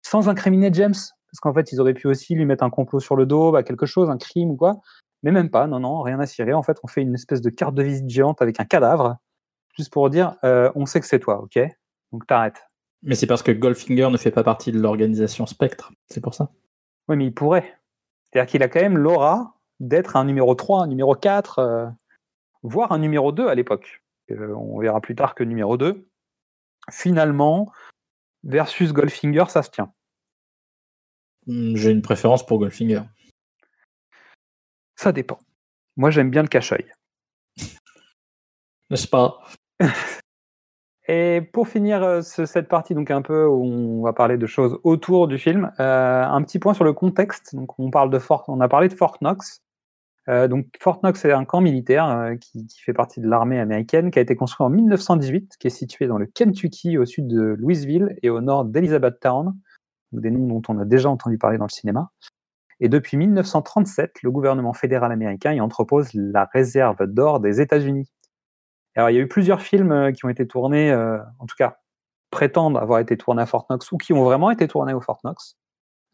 sans incriminer James. Parce qu'en fait, ils auraient pu aussi lui mettre un complot sur le dos, bah, quelque chose, un crime ou quoi. Mais même pas, non, non, rien à cirer. En fait, on fait une espèce de carte de visite géante avec un cadavre, juste pour dire, euh, on sait que c'est toi, ok? Donc t'arrêtes. Mais c'est parce que Goldfinger ne fait pas partie de l'organisation Spectre. C'est pour ça? Oui, mais il pourrait. C'est-à-dire qu'il a quand même l'aura d'être un numéro 3, un numéro 4, euh, voire un numéro 2 à l'époque. Euh, on verra plus tard que numéro 2. Finalement, versus Goldfinger, ça se tient. Hmm, J'ai une préférence pour Goldfinger. Ça dépend. Moi, j'aime bien le cache-œil. N'est-ce pas? Et pour finir euh, ce- cette partie, donc un peu où on va parler de choses autour du film, euh, un petit point sur le contexte. Donc on parle de Fort, on a parlé de Fort Knox. Euh, donc Fort Knox c'est un camp militaire euh, qui, qui fait partie de l'armée américaine, qui a été construit en 1918, qui est situé dans le Kentucky au sud de Louisville et au nord d'Elizabethtown, des noms dont on a déjà entendu parler dans le cinéma. Et depuis 1937, le gouvernement fédéral américain y entrepose la réserve d'or des États-Unis. Alors, il y a eu plusieurs films euh, qui ont été tournés, euh, en tout cas, prétendent avoir été tournés à Fort Knox ou qui ont vraiment été tournés au Fort Knox.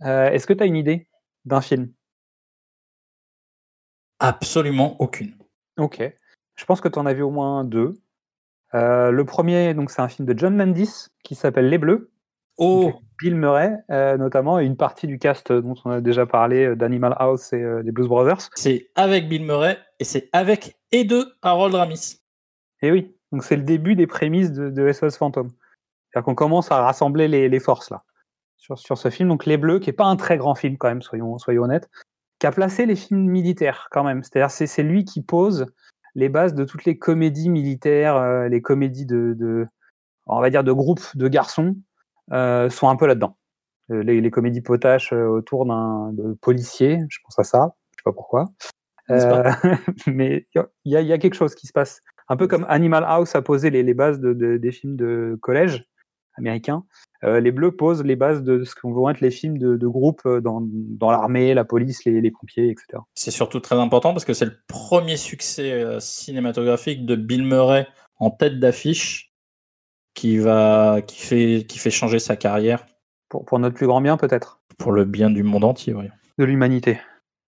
Euh, Est-ce que tu as une idée d'un film? Absolument aucune. Ok. Je pense que tu en as vu au moins deux. Euh, le premier, donc, c'est un film de John Landis qui s'appelle Les Bleus. Oh, Bill Murray, euh, notamment, et une partie du cast dont on a déjà parlé, euh, d'Animal House et euh, des Blues Brothers. c'est avec Bill Murray et c'est avec et de Harold Ramis. Et oui, donc c'est le début des prémices de, de SOS Phantom. C'est-à-dire qu'on commence à rassembler les, les forces là sur, sur ce film. Donc Les Bleus, qui est pas un très grand film quand même, soyons, soyons honnêtes, qui a placé les films militaires quand même. C'est-à-dire c'est c'est lui qui pose les bases de toutes les comédies militaires, euh, les comédies de, de, on va dire de groupes de garçons sont un peu là-dedans. Euh, Les, les comédies potaches euh, autour d'un policier, je pense à ça, je sais pas pourquoi. Pas Euh, mais il y a, il y a quelque chose qui se passe. Un peu comme Animal House a posé les, les bases de, de- des films de collège américains. Euh, les Bleus posent les bases de ce que vont être les films de, de groupe euh, dans, dans l'armée, la police, les, les pompiers, etc. C'est surtout très important parce que c'est le premier succès euh, cinématographique de Bill Murray en tête d'affiche qui va qui fait qui fait changer sa carrière Pour, pour notre plus grand bien, peut-être, pour le bien du monde entier. oui. de l'humanité.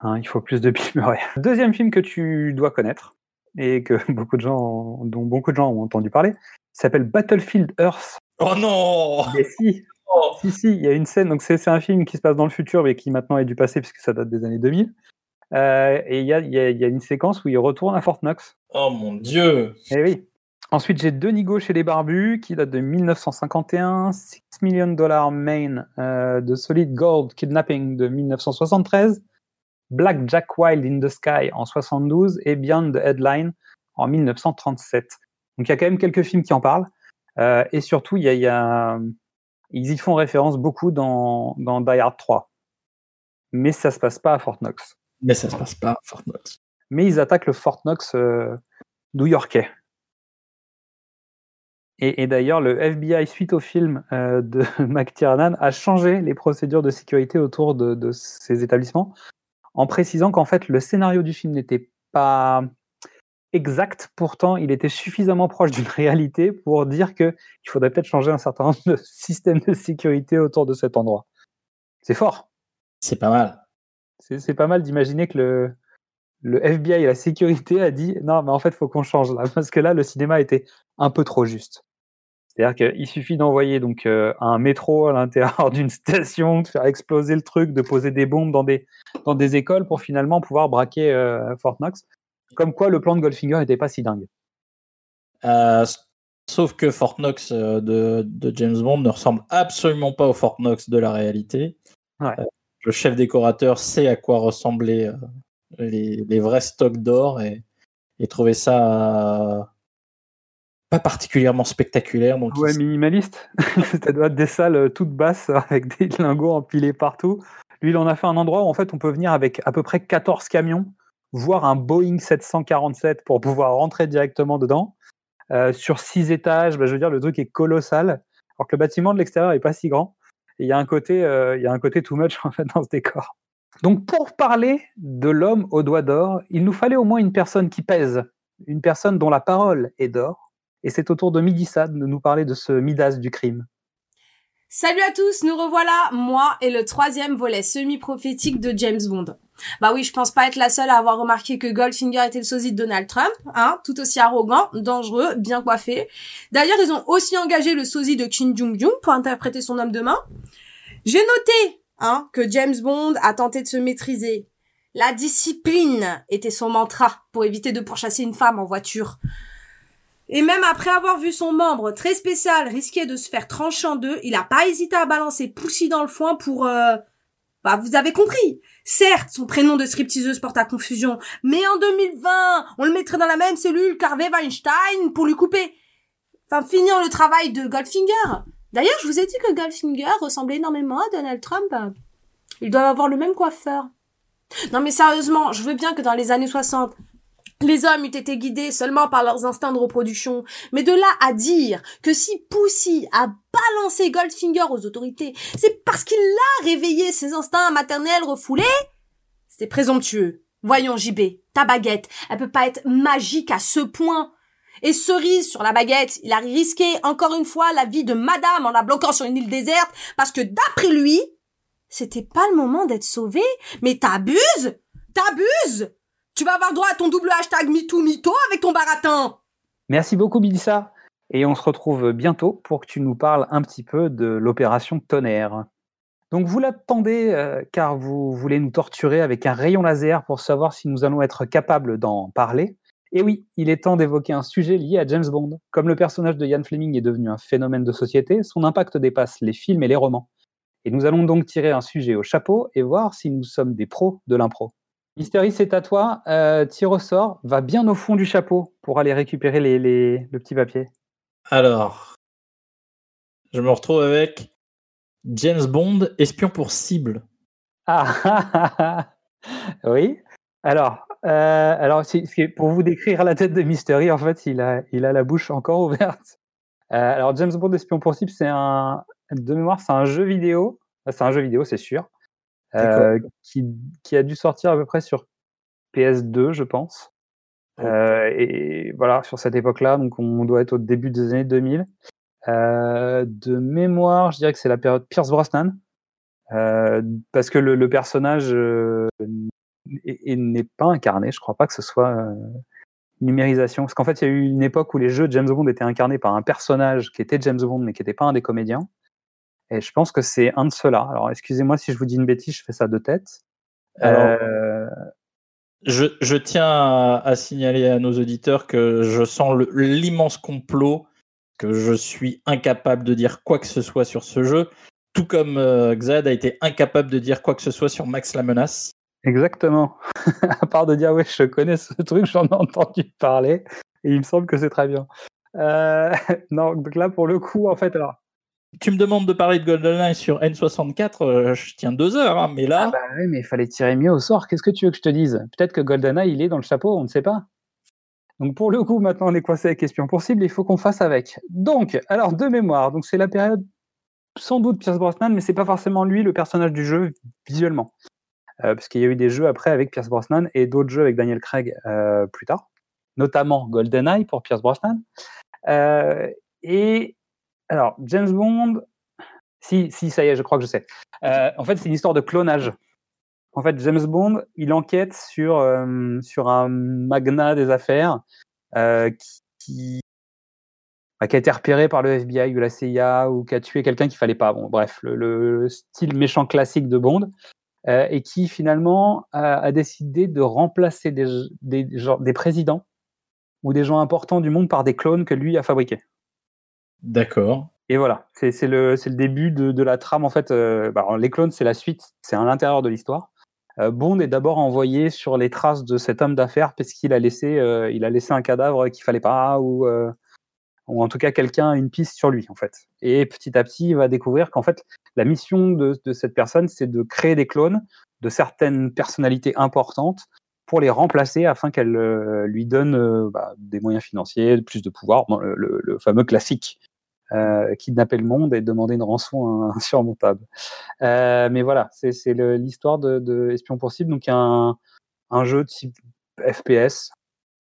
Hein, il faut plus de Bill Murray. Deuxième film que tu dois connaître et que beaucoup de gens, ont- dont beaucoup de gens ont entendu parler, s'appelle Battlefield Earth. Oh non si, Oh. Si, si, il y a une scène, donc c'est c'est un film qui se passe dans le futur, mais qui maintenant est du passé, puisque ça date des années 2000. Euh, et il y a, il y a- il y a une séquence où il retourne à Fort Knox. Oh mon dieu Et oui. Ensuite, j'ai Denis Go chez les Barbus, qui date de 1951, 6 Million Dollar Main euh, de Solid Gold Kidnapping de 1973, Black Jack Wild in the Sky en 72 et Beyond the Headline en 1937. Donc il y a quand même quelques films qui en parlent. Euh, et surtout, y a, y a- ils y font référence beaucoup dans, dans Die Hard 3. Mais ça se passe pas à Fort Knox. Mais ça se passe pas à Fort Knox. Mais ils attaquent le Fort Knox euh, new-yorkais. Et, et d'ailleurs, le FBI, suite au film euh, de McTiernan, a changé les procédures de sécurité autour de, de ces établissements, en précisant qu'en fait, le scénario du film n'était pas exact, pourtant il était suffisamment proche d'une réalité pour dire qu'il faudrait peut-être changer un certain nombre de systèmes de sécurité autour de cet endroit. C'est fort. C'est pas mal. C'est c'est pas mal d'imaginer que le, le FBI et la sécurité a dit non, mais en fait, il faut qu'on change là, parce que là, le cinéma était un peu trop juste. C'est-à-dire qu'il suffit d'envoyer donc euh, un métro à l'intérieur d'une station, de faire exploser le truc, de poser des bombes dans des, dans des écoles pour finalement pouvoir braquer euh, Fort Knox. Comme quoi, le plan de Goldfinger n'était pas si dingue. Euh, sauf que Fort Knox de, de James Bond ne ressemble absolument pas au Fort Knox de la réalité. Ouais. Le chef décorateur sait à quoi ressemblaient les, les vrais stocks d'or et, et trouvait ça pas particulièrement spectaculaire. Donc Ouais, il- minimaliste. Ça doit être des salles euh, toutes basses avec des lingots empilés partout. Lui, il en a fait un endroit où en fait on peut venir avec à peu près 14 camions, voire un Boeing 747 pour pouvoir rentrer directement dedans. Euh, sur six étages, bah, je veux dire, le truc est colossal. Alors que le bâtiment de l'extérieur est pas si grand. Il y a un côté, euh, il y a un côté too much en fait dans ce décor. Donc pour parler de l'homme aux doigts d'or, il nous fallait au moins une personne qui pèse, une personne dont la parole est d'or. Et c'est au tour de Midissa de nous parler de ce Midas du crime. Salut à tous, nous revoilà, moi et le troisième volet semi-prophétique de James Bond. Bah oui, je pense pas être la seule à avoir remarqué que Goldfinger était le sosie de Donald Trump, hein, tout aussi arrogant, dangereux, bien coiffé. D'ailleurs, ils ont aussi engagé le sosie de Kim Jong-un pour interpréter son homme de main. J'ai noté, hein, que James Bond a tenté de se maîtriser. La discipline était son mantra pour éviter de pourchasser une femme en voiture. Et même après avoir vu son membre très spécial risquer de se faire trancher en deux, il a pas hésité à balancer Poussy dans le foin pour... euh, Bah, vous avez compris. Certes, son prénom de stripteaseuse porte à confusion, mais en 2020, on le mettrait dans la même cellule qu'Harvey Weinstein pour lui couper... Enfin, finir le travail de Goldfinger. D'ailleurs, je vous ai dit que Goldfinger ressemblait énormément à Donald Trump. Ils doivent avoir le même coiffeur. Non mais sérieusement, je veux bien que dans les années 60, les hommes eût été guidés seulement par leurs instincts de reproduction. Mais de là à dire que si Poussy a balancé Goldfinger aux autorités, c'est parce qu'il a réveillé ses instincts maternels refoulés C'est présomptueux. Voyons, JB, ta baguette, elle peut pas être magique à ce point. Et cerise sur la baguette, il a risqué encore une fois la vie de madame en la bloquant sur une île déserte parce que d'après lui, c'était pas le moment d'être sauvé. Mais t'abuses T'abuses Tu vas avoir droit à ton double hashtag MeTooMito avec ton baratin. Merci beaucoup, Bilissa. Et on se retrouve bientôt pour que tu nous parles un petit peu de l'opération Tonnerre. Donc vous l'attendez euh, car vous voulez nous torturer avec un rayon laser pour savoir si nous allons être capables d'en parler. Et oui, il est temps d'évoquer un sujet lié à James Bond. Comme le personnage de Ian Fleming est devenu un phénomène de société, son impact dépasse les films et les romans. Et nous allons donc tirer un sujet au chapeau et voir si nous sommes des pros de l'impro. Mystery, c'est à toi. Euh, tire au sort, va bien au fond du chapeau pour aller récupérer les, les- le petit papier. Alors, je me retrouve avec James Bond, espion pour cible. Ah, oui. Alors, euh, alors pour vous décrire la tête de Mystery, en fait, il a, il a la bouche encore ouverte. Euh, alors, James Bond Espion pour cible, c'est un, de mémoire, c'est un jeu vidéo. C'est un jeu vidéo, c'est sûr, euh, qui, qui a dû sortir à peu près sur PS2, je pense. Euh, et voilà, sur cette époque-là, donc on doit être au début des années 2000. Euh, de mémoire, je dirais que c'est la période Pierce Brosnan. Euh, parce que le, le personnage euh, est- est- n'est pas incarné. Je crois pas que ce soit euh, numérisation. Parce qu'en fait, il y a eu une époque où les jeux de James Bond étaient incarnés par un personnage qui était James Bond, mais qui n'était pas un des comédiens. Et je pense que c'est un de ceux-là. Alors, excusez-moi si je vous dis une bêtise, je fais ça de tête. Alors, Euh, Je, je tiens à, à signaler à nos auditeurs que je sens l'immense complot, que je suis incapable de dire quoi que ce soit sur ce jeu, tout comme euh, Xad a été incapable de dire quoi que ce soit sur Max la menace. Exactement. à part de dire, ouais, je connais ce truc, j'en ai entendu parler, et il me semble que c'est très bien. Euh, non, donc là, pour le coup, en fait, alors, Tu me demandes de parler de GoldenEye sur N64, euh, je tiens deux heures, hein, mais là, Ah bah oui, mais il fallait tirer mieux au sort. Qu'est-ce que tu veux que je te dise? Peut-être que GoldenEye, il est dans le chapeau, on ne sait pas. Donc pour le coup, maintenant on est coincé avec Espion pour cible, il faut qu'on fasse avec. Donc, alors de mémoire, donc c'est la période sans doute Pierce Brosnan, mais c'est pas forcément lui le personnage du jeu visuellement, Euh, parce qu'il y a eu des jeux après avec Pierce Brosnan et d'autres jeux avec Daniel Craig euh, plus tard, notamment GoldenEye pour Pierce Brosnan. Euh, et alors James Bond, si si ça y est, je crois que je sais. Euh, en fait, c'est une histoire de clonage. En fait, James Bond, il enquête sur, euh, sur un magnat des affaires euh, qui, bah, qui a été repéré par le FBI ou la CIA ou qui a tué quelqu'un qu'il fallait pas. Bon, bref, le, le style méchant classique de Bond. et qui finalement a, décidé de remplacer des, des, des présidents ou des gens importants du monde par des clones que lui a fabriqués. D'accord. Et voilà, c'est le, début de, la trame. En fait, euh, bah, les clones, c'est la suite, c'est à l'intérieur de l'histoire. Euh, Bond est d'abord envoyé sur les traces de cet homme d'affaires parce qu'il a laissé, euh, a laissé un cadavre qu'il fallait pas ou, en tout cas quelqu'un une piste sur lui en fait. Et petit à petit, il va découvrir qu'en fait, la mission de, cette personne, c'est de créer des clones de certaines personnalités importantes pour les remplacer afin qu'elle euh, lui donne euh, bah, des moyens financiers, plus de pouvoir, le fameux classique euh, kidnapper le monde et demander une rançon insurmontable. Euh, mais voilà, c'est l'histoire de, de Espion pour cible, donc un, un jeu de type FPS,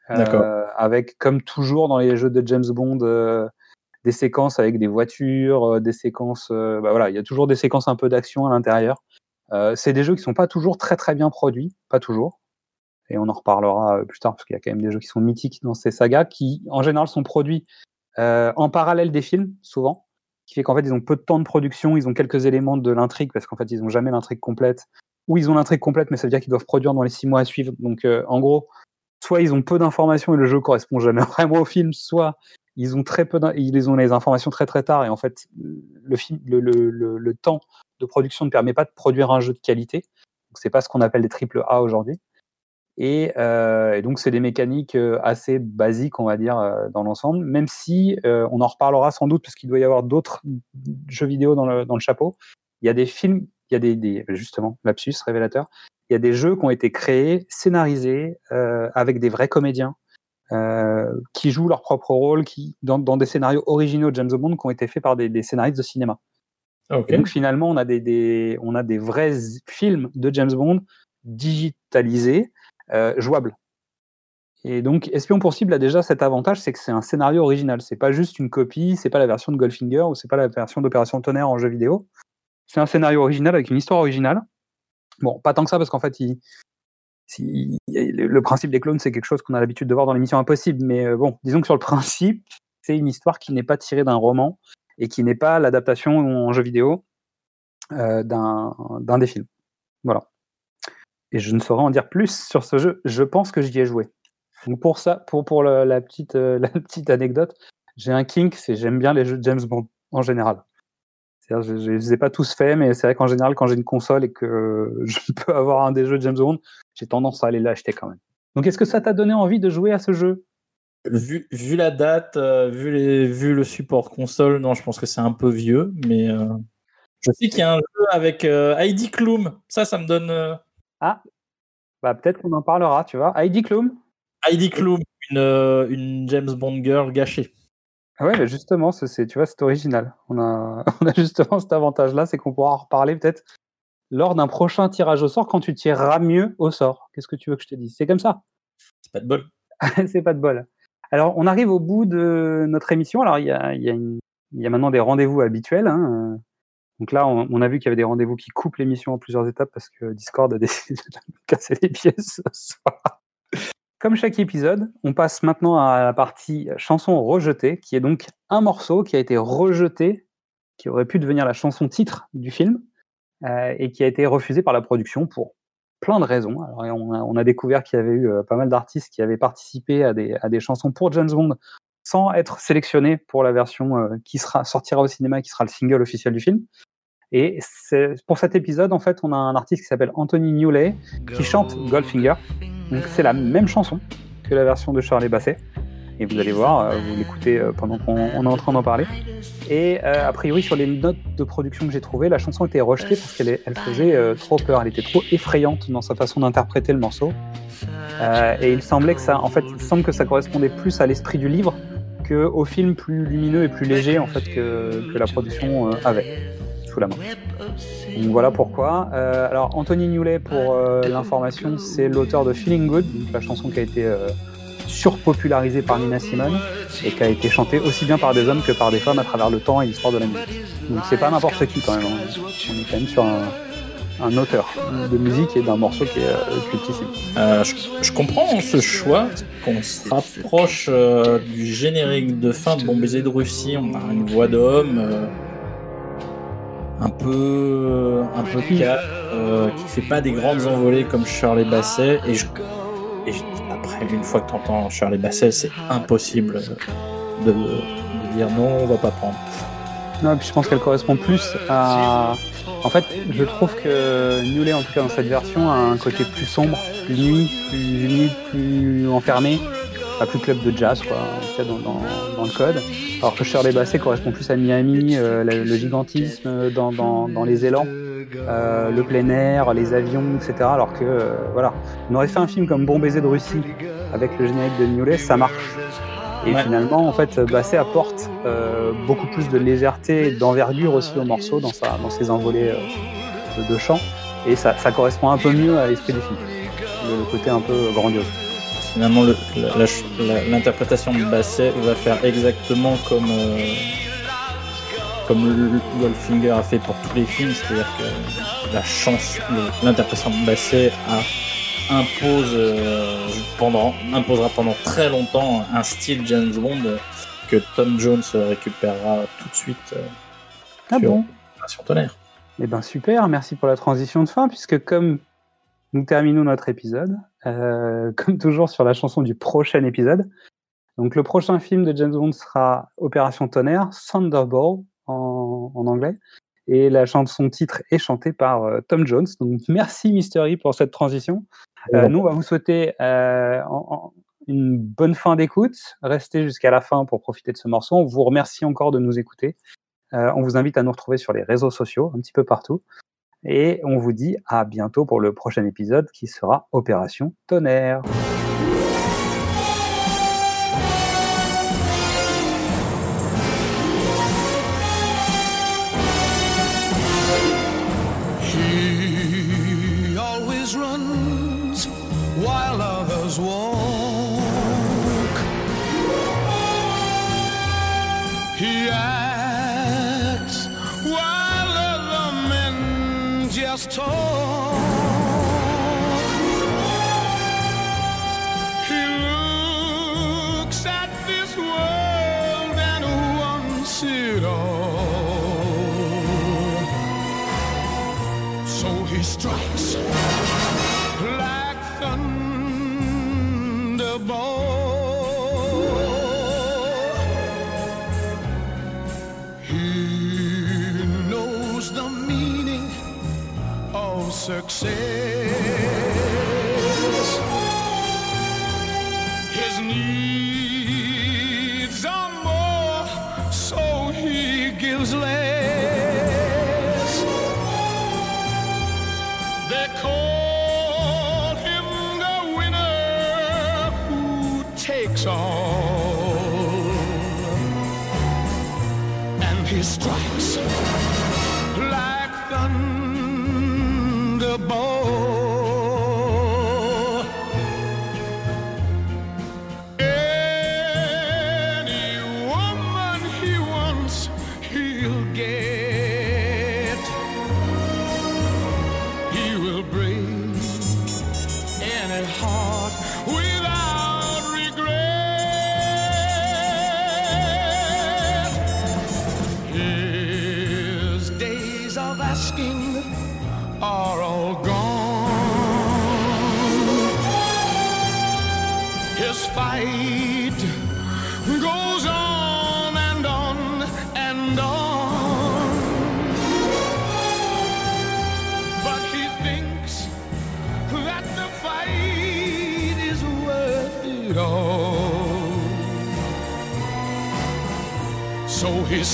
euh, avec comme toujours dans les jeux de James Bond, euh, des séquences avec des voitures, euh, des séquences, bah voilà, il y a toujours des séquences un peu d'action à l'intérieur. C'est des jeux qui sont pas toujours très très bien produits, pas toujours. Et on en reparlera plus tard parce qu'il y a quand même des jeux qui sont mythiques dans ces sagas qui en général sont produits euh, en parallèle des films, souvent, qui fait qu'en fait, ils ont peu de temps de production, ils ont quelques éléments de l'intrigue, parce qu'en fait, ils ont jamais l'intrigue complète, ou ils ont l'intrigue complète, mais ça veut dire qu'ils doivent produire dans les six mois à suivre. Donc, euh, en gros, soit ils ont peu d'informations et le jeu correspond jamais vraiment au film, soit ils ont très peu, ils ont les informations très très tard, et en fait, le, le temps de production ne permet pas de produire un jeu de qualité. Donc, c'est pas ce qu'on appelle des triple A aujourd'hui. Et, euh, et donc, c'est des mécaniques euh, assez basiques, on va dire, euh, dans l'ensemble, même si euh, on en reparlera sans doute, parce qu'il doit y avoir d'autres jeux vidéo dans le, dans le chapeau. Il y a des films, il y a des, des justement, lapsus révélateur, il y a des jeux qui ont été créés, scénarisés, euh, avec des vrais comédiens, qui jouent leur propre rôle, qui, dans, dans des scénarios originaux de James Bond, qui ont été faits par des, des scénaristes de cinéma. Et donc finalement, on a des, des- on a des vrais films de James Bond digitalisés, euh, jouables. Et donc Espion pour cible a déjà cet avantage, c'est que c'est un scénario original. C'est pas juste une copie, c'est pas la version de Goldfinger ou c'est pas la version d'Opération Tonnerre en jeu vidéo. C'est un scénario original avec une histoire originale. Bon, pas tant que ça parce qu'en fait, le principe des clones, c'est quelque chose qu'on a l'habitude de voir dans l'émission Impossible, mais euh, bon, disons que sur le principe, c'est une histoire qui n'est pas tirée d'un roman et qui n'est pas l'adaptation en jeu vidéo euh, d'un des films. Voilà. Et je ne saurais en dire plus sur ce jeu. Je pense que j'y ai joué. Donc pour ça, pour, pour la, petite, euh, la petite anecdote, j'ai un kink, c'est j'aime bien les jeux de James Bond en général. Je ne les ai pas tous faits, mais c'est vrai qu'en général, quand j'ai une console et que je peux avoir un des jeux de James Bond, j'ai tendance à aller l'acheter quand même. Donc est-ce que ça t'a donné envie de jouer à ce jeu? Vu, la date, euh, vu, les, vu le support console, non, je pense que c'est un peu vieux, mais euh, je sais qu'il y a un jeu avec Heidi Klum. Ça, ça me donne. Euh, Ah, bah peut-être qu'on en parlera, tu vois. Heidi Klum Heidi Klum, une, euh, une James Bond girl gâchée. Ah Ouais, mais justement, c'est, tu vois, c'est original. On a, on a justement cet avantage-là, c'est qu'on pourra en reparler peut-être lors d'un prochain tirage au sort quand tu tireras mieux au sort. Qu'est-ce que tu veux que je te dise? C'est comme ça. C'est pas de bol. c'est pas de bol. Alors, on arrive au bout de notre émission. Alors, il y a, y a, y maintenant des rendez-vous habituels. hein. Donc là, on, a vu qu'il y avait des rendez-vous qui coupent l'émission en plusieurs étapes parce que Discord a décidé de casser les pièces ce soir. Comme chaque épisode, on passe maintenant à la partie chanson rejetée, qui est donc un morceau qui a été rejeté, qui aurait pu devenir la chanson titre du film, euh, et qui a été refusé par la production pour plein de raisons. Alors, on, a, découvert qu'il y avait eu euh, pas mal d'artistes qui avaient participé à des, à des chansons pour James Bond sans être sélectionnés pour la version euh, qui sera, sortira au cinéma, qui sera le single officiel du film. Et pour cet épisode, en fait, on a un artiste qui s'appelle Anthony Newley qui chante Goldfinger. Donc c'est la même chanson que la version de Charlie Basset. Et vous allez voir, euh, vous l'écoutez euh, pendant qu'on on est en train d'en parler. Et euh, a priori, sur les notes de production que j'ai trouvées, la chanson était rejetée parce qu'elle faisait trop peur. Elle était trop effrayante dans sa façon d'interpréter le morceau. Et il semblait que ça, en fait, il semble que ça correspondait plus à l'esprit du livre que au film plus lumineux et plus léger en fait que, la production avait Donc voilà pourquoi. Euh, alors Anthony Newley, pour euh, l'information, c'est l'auteur de Feeling Good, la chanson qui a été euh, surpopularisée par Nina Simone et qui a été chantée aussi bien par des hommes que par des femmes à travers le temps et l'histoire de la musique. Donc c'est pas n'importe qui quand même. hein. On est quand même sur un, auteur de musique et d'un morceau qui est cultissime. Je, comprends ce choix, qu'on se rapproche du générique de fin de Bon baiser de Russie. On a une voix d'homme un peu, un peu calme, euh, qui fait pas des grandes envolées comme Shirley Basset. Et, je- et je- après, une fois que tu entends Shirley Basset, c'est impossible de, de dire non, on va pas prendre. Non, et puis je pense qu'elle correspond plus à. En fait, je trouve que Newley, en tout cas dans cette version, a un côté plus sombre, plus nuit, plus humide, plus enfermé, pas plus club de jazz, quoi, en tout cas dans, dans, dans le code. Alors que Shirley Bassey correspond plus à Miami, euh, le, le gigantisme dans, dans, dans les élans, euh, le plein air, les avions, etc. Alors que, euh, voilà, on aurait fait un film comme Bon baiser de Russie avec le générique de Newley, ça marche. Et Ouais. finalement, en fait, Basset apporte euh, beaucoup plus de légèreté et d'envergure aussi au morceau dans, sa, dans ses envolées euh, de, de chant. Et ça, ça correspond un peu mieux à l'esprit du film. Le côté un peu grandiose. Finalement, l'interprétation de Basset va faire exactement comme, euh, comme Goldfinger a fait pour tous les films, c'est-à-dire que la chance, l'interprétation de Basset a- impose euh, pendant, imposera pendant très longtemps un style James Bond que Tom Jones récupérera tout de suite euh, Ah sur bon? Opération Tonnerre. Eh ben super, merci pour la transition de fin, puisque comme nous terminons notre épisode, euh, comme toujours sur la chanson du prochain épisode, donc le prochain film de James Bond sera Opération Tonnerre, Thunderball en, en anglais, et la chanson titre est chantée par euh, Tom Jones. Donc merci Mystery pour cette transition. Euh, nous, on va vous souhaiter en- en- une bonne fin d'écoute. Restez jusqu'à la fin pour profiter de ce morceau. On vous remercie encore de nous écouter. On vous invite à nous retrouver sur les réseaux sociaux, un petit peu partout. Et on vous dit à bientôt pour le prochain épisode qui sera Opération Tonnerre.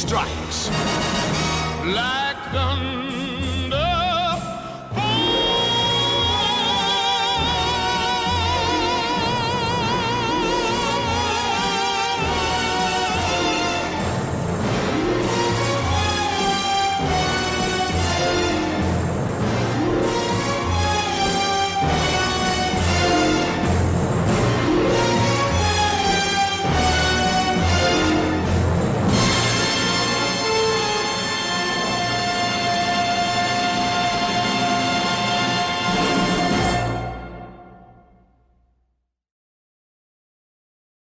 strikes.